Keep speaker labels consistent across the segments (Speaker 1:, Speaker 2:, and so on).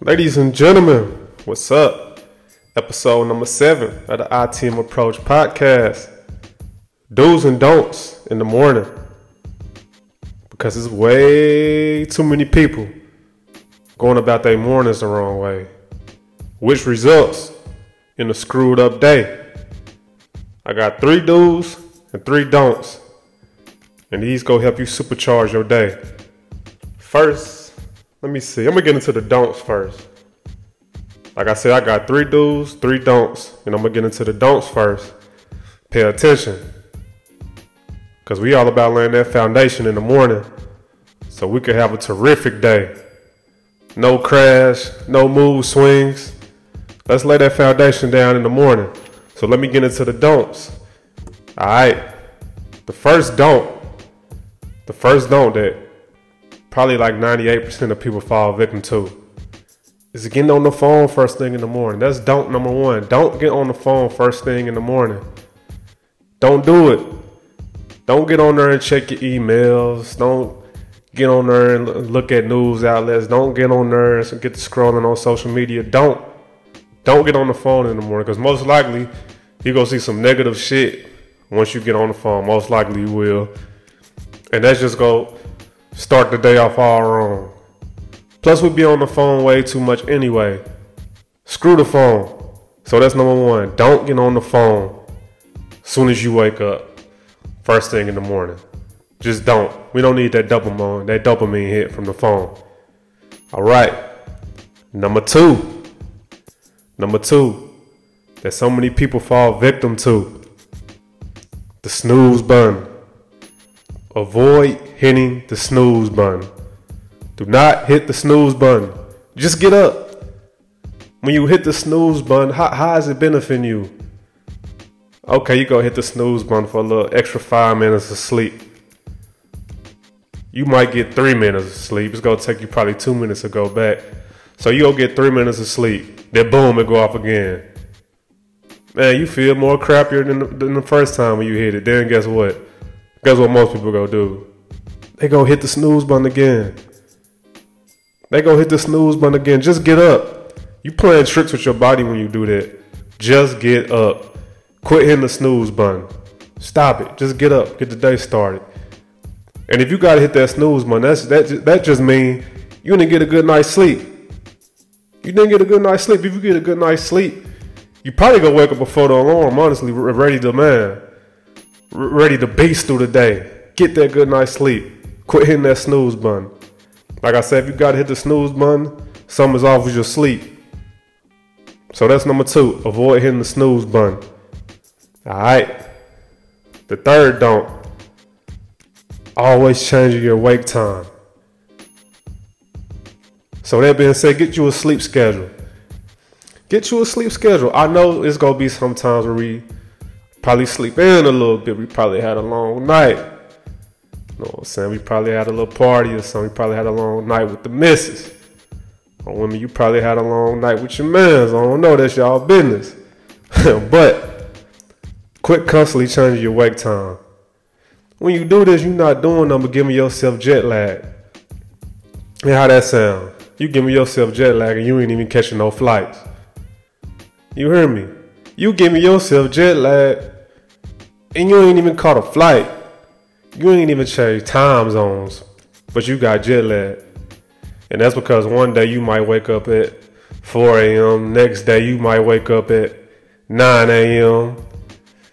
Speaker 1: Ladies and gentlemen, what's up? Episode number seven of the I Team Approach podcast. Do's and don'ts in the morning. Because it's way too many people going about their mornings the wrong way, which results in a screwed up day. I got three do's and three don'ts, and these go help you supercharge your day. First, let me see. I'm gonna get into the don'ts first. Like I said, I got three do's, three don'ts, and I'm gonna get into the don'ts first. Pay attention. Cause we all about laying that foundation in the morning so we could have a terrific day. No crash, no mood swings. Let's lay that foundation down in the morning. So let me get into the don'ts. Alright. The first don't, the first don't that probably like 98% of people fall victim to is getting on the phone first thing in the morning. That's don't number one. Don't get on the phone first thing in the morning. Don't do it. Don't get on there and check your emails. Don't get on there and look at news outlets. Don't get on there and get scrolling on social media. Don't. Don't get on the phone in the morning because most likely you're going to see some negative shit once you get on the phone. Most likely you will. And that's just to start the day off all wrong. Plus, we be on the phone way too much anyway. Screw the phone. So that's number one. Don't get on the phone as soon as you wake up, first thing in the morning. Just don't. We don't need that dopamine, that dopamine hit from the phone. All right. Number two. Number two. That so many people fall victim to. The snooze button. Avoid hitting the snooze button. Do not hit the snooze button. Just get up. When you hit the snooze button, how, how is it benefiting you? Okay, you go hit the snooze button for a little extra five minutes of sleep. You might get three minutes of sleep. It's gonna take you probably two minutes to go back. So you go get three minutes of sleep. Then boom, it go off again. Man, you feel more crappier than the, than the first time when you hit it. Then guess what? Guess what most people go do? They go hit the snooze button again. They go hit the snooze button again. Just get up. You playing tricks with your body when you do that. Just get up. Quit hitting the snooze button. Stop it. Just get up. Get the day started. And if you gotta hit that snooze button, that's that that just means you didn't get a good night's sleep. You didn't get a good night's sleep. If you get a good night's sleep, you probably gonna wake up before the alarm. Honestly, ready to man, ready to beast through the day. Get that good night's sleep. Quit hitting that snooze button. Like I said, if you gotta hit the snooze button, something's off with your sleep. So that's number two. Avoid hitting the snooze button. All right. The third don't. Always changing your wake time. So that being said, get you a sleep schedule. Get you a sleep schedule. I know it's gonna be sometimes where we probably sleep in a little bit. We probably had a long night. You know what I'm saying? We probably had a little party or something. We probably had a long night with the missus. Or women, you probably had a long night with your mans. I don't know, that's y'all business. but quit constantly changing your wake time. When you do this, you're not doing nothing but giving yourself jet lag. And how that sound? You giving yourself jet lag and you ain't even catching no flights. You hear me? You giving yourself jet lag and you ain't even caught a flight. You ain't even changed time zones, but you got jet lag. And that's because one day you might wake up at 4 a.m. Next day you might wake up at 9 a.m.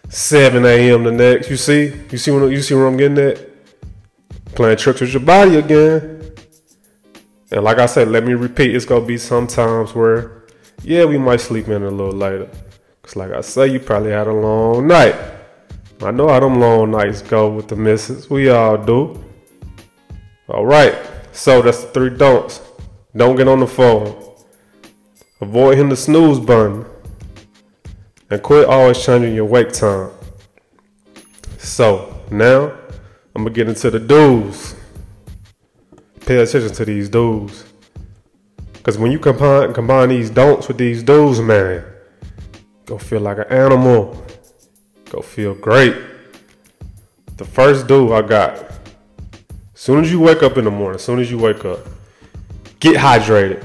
Speaker 1: 7 a.m. the next. You see? You see you see where I'm getting at? Playing tricks with your body again. And like I said, let me repeat, it's gonna be some times where, yeah, we might sleep in a little later. Cause like I say, you probably had a long night. I know how them long nights go with the missus. We all do. All right. So that's the three don'ts. Don't get on the phone. Avoid hitting the snooze button. And quit always changing your wake time. So now I'm gonna get into the do's. Pay attention to these do's. Cause when you combine combine these don'ts with these do's, man, go feel like an animal. Go feel great. The first do I got. As soon as you wake up in the morning, as soon as you wake up, get hydrated.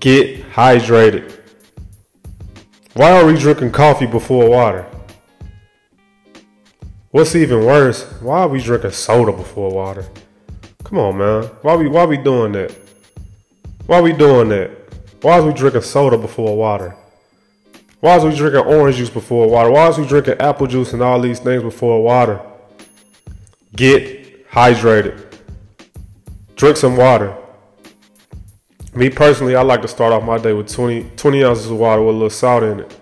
Speaker 1: get hydrated. Why are we drinking coffee before water? What's even worse, why are we drinking soda before water? Come on, man. Why we why we doing that? Why we doing that? Why is we drinking soda before water? Why is we drinking orange juice before water? Why is we drinking apple juice and all these things before water? Get hydrated. Drink some water. Me personally, I like to start off my day with 20, 20 ounces of water with a little salt in it.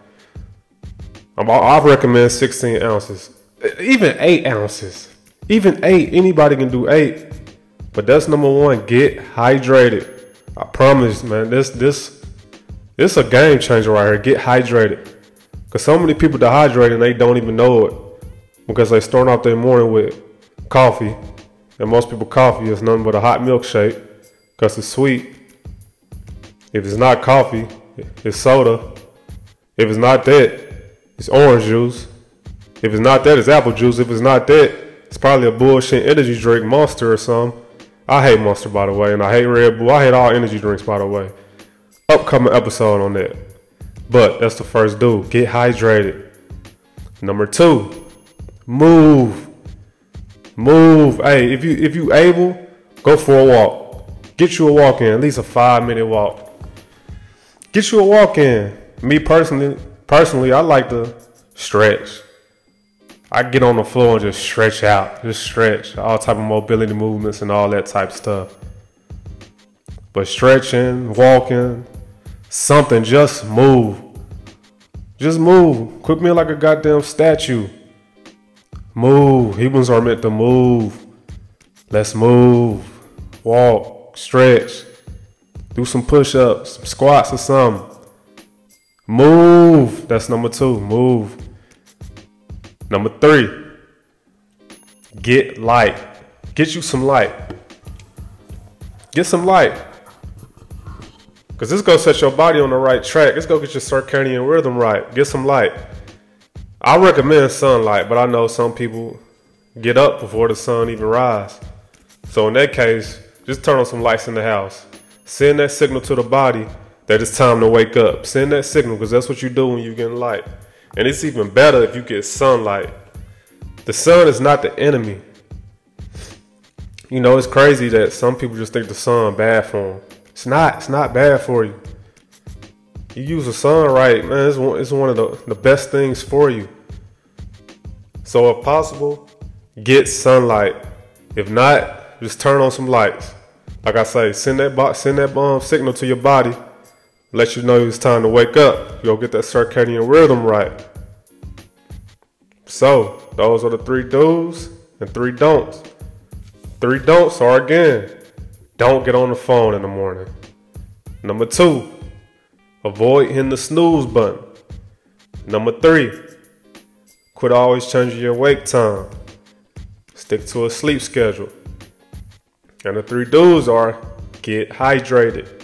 Speaker 1: I recommend 16 ounces, even eight ounces, even eight. Anybody can do eight. But that's number one. Get hydrated. I promise, man. This this this a game changer right here. Get hydrated. Cause so many people dehydrate and they don't even know it because they start off their morning with coffee, and most people coffee is nothing but a hot milkshake because it's sweet. If it's not coffee, it's soda. If it's not that, it's orange juice. If it's not that, it's apple juice. If it's not that, it's probably a bullshit energy drink, Monster or something. I hate Monster, by the way, and I hate Red Bull. I hate all energy drinks, by the way. Upcoming episode on that. But that's the first do. Get hydrated. Number two, move. Move. Hey, if you if you able, go for a walk. Get you a walk in, at least a five minute walk. Get you a walk in. Me personally, personally, I like to stretch. I get on the floor and just stretch out, just stretch, all type of mobility movements and all that type stuff. But stretching, walking, something, just move. Just move. Quit being like a goddamn statue. Move. Humans are meant to move. Let's move. Walk, stretch, do some push-ups, some squats or something. Move. That's number two. Move. Number three, get light. Get you some light. Get some light. Because this going to set your body on the right track. It's going to get your circadian rhythm right. Get some light. I recommend sunlight, but I know some people get up before the sun even rise. So in that case, just turn on some lights in the house. Send that signal to the body that it's time to wake up. Send that signal because that's what you do when you're getting light. And it's even better if you get sunlight. The sun is not the enemy. You know, it's crazy that some people just think the sun bad for them. It's not. It's not bad for you. You use the sun right, man. It's one, it's one of the, the best things for you. So if possible, get sunlight. If not, just turn on some lights. Like I say, send that bo- send that bomb signal to your body let you know it's time to wake up. You'll get that circadian rhythm right. So, those are the three do's and three don'ts. Three don'ts are again, don't get on the phone in the morning. Number two, avoid hitting the snooze button. Number three, quit always changing your wake time. Stick to a sleep schedule. And the three do's are get hydrated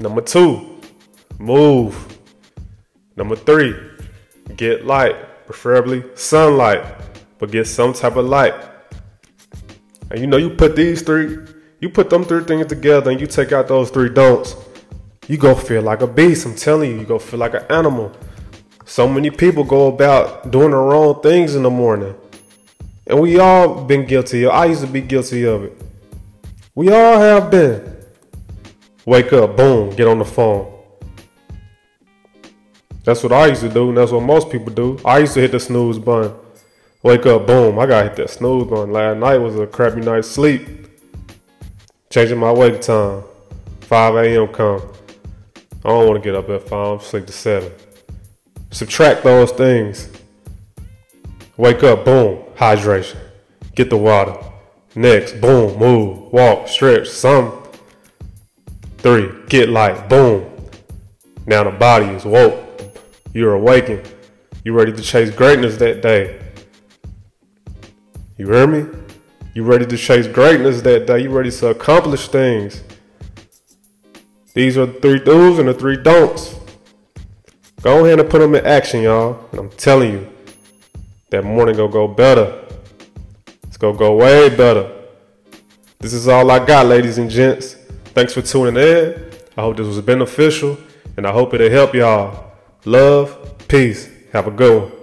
Speaker 1: Number two, move. Number three, get light, preferably sunlight, but get some type of light. And you know, you put these three, you put them three things together and you take out those three don'ts, you go feel like a beast. I'm telling you, you go feel like an animal. So many people go about doing the wrong things in the morning. And we all been guilty I used to be guilty of it. We all have been. Wake up, boom, get on the phone. That's what I used to do, and that's what most people do. I used to hit the snooze button. Wake up, boom, I gotta hit that snooze button. Last night was a crappy night's sleep. Changing my wake time. 5 a.m. come. I don't want to get up at 5, sleep to 7. Subtract those things. Wake up, boom, hydration. Get the water. Next, boom, move, walk, stretch, some. Three, get light. Boom. Now the body is woke. You're awakened. You're ready to chase greatness that day. You hear me? You ready to chase greatness that day. You ready to accomplish things. These are the three do's and the three don'ts. Go ahead and put them in action, y'all. And I'm telling you, that morning gonna go better. It's gonna go way better. This is all I got, ladies and gents. Thanks for tuning in. I hope this was beneficial, and I hope it'll help y'all. Love, peace. Have a good one.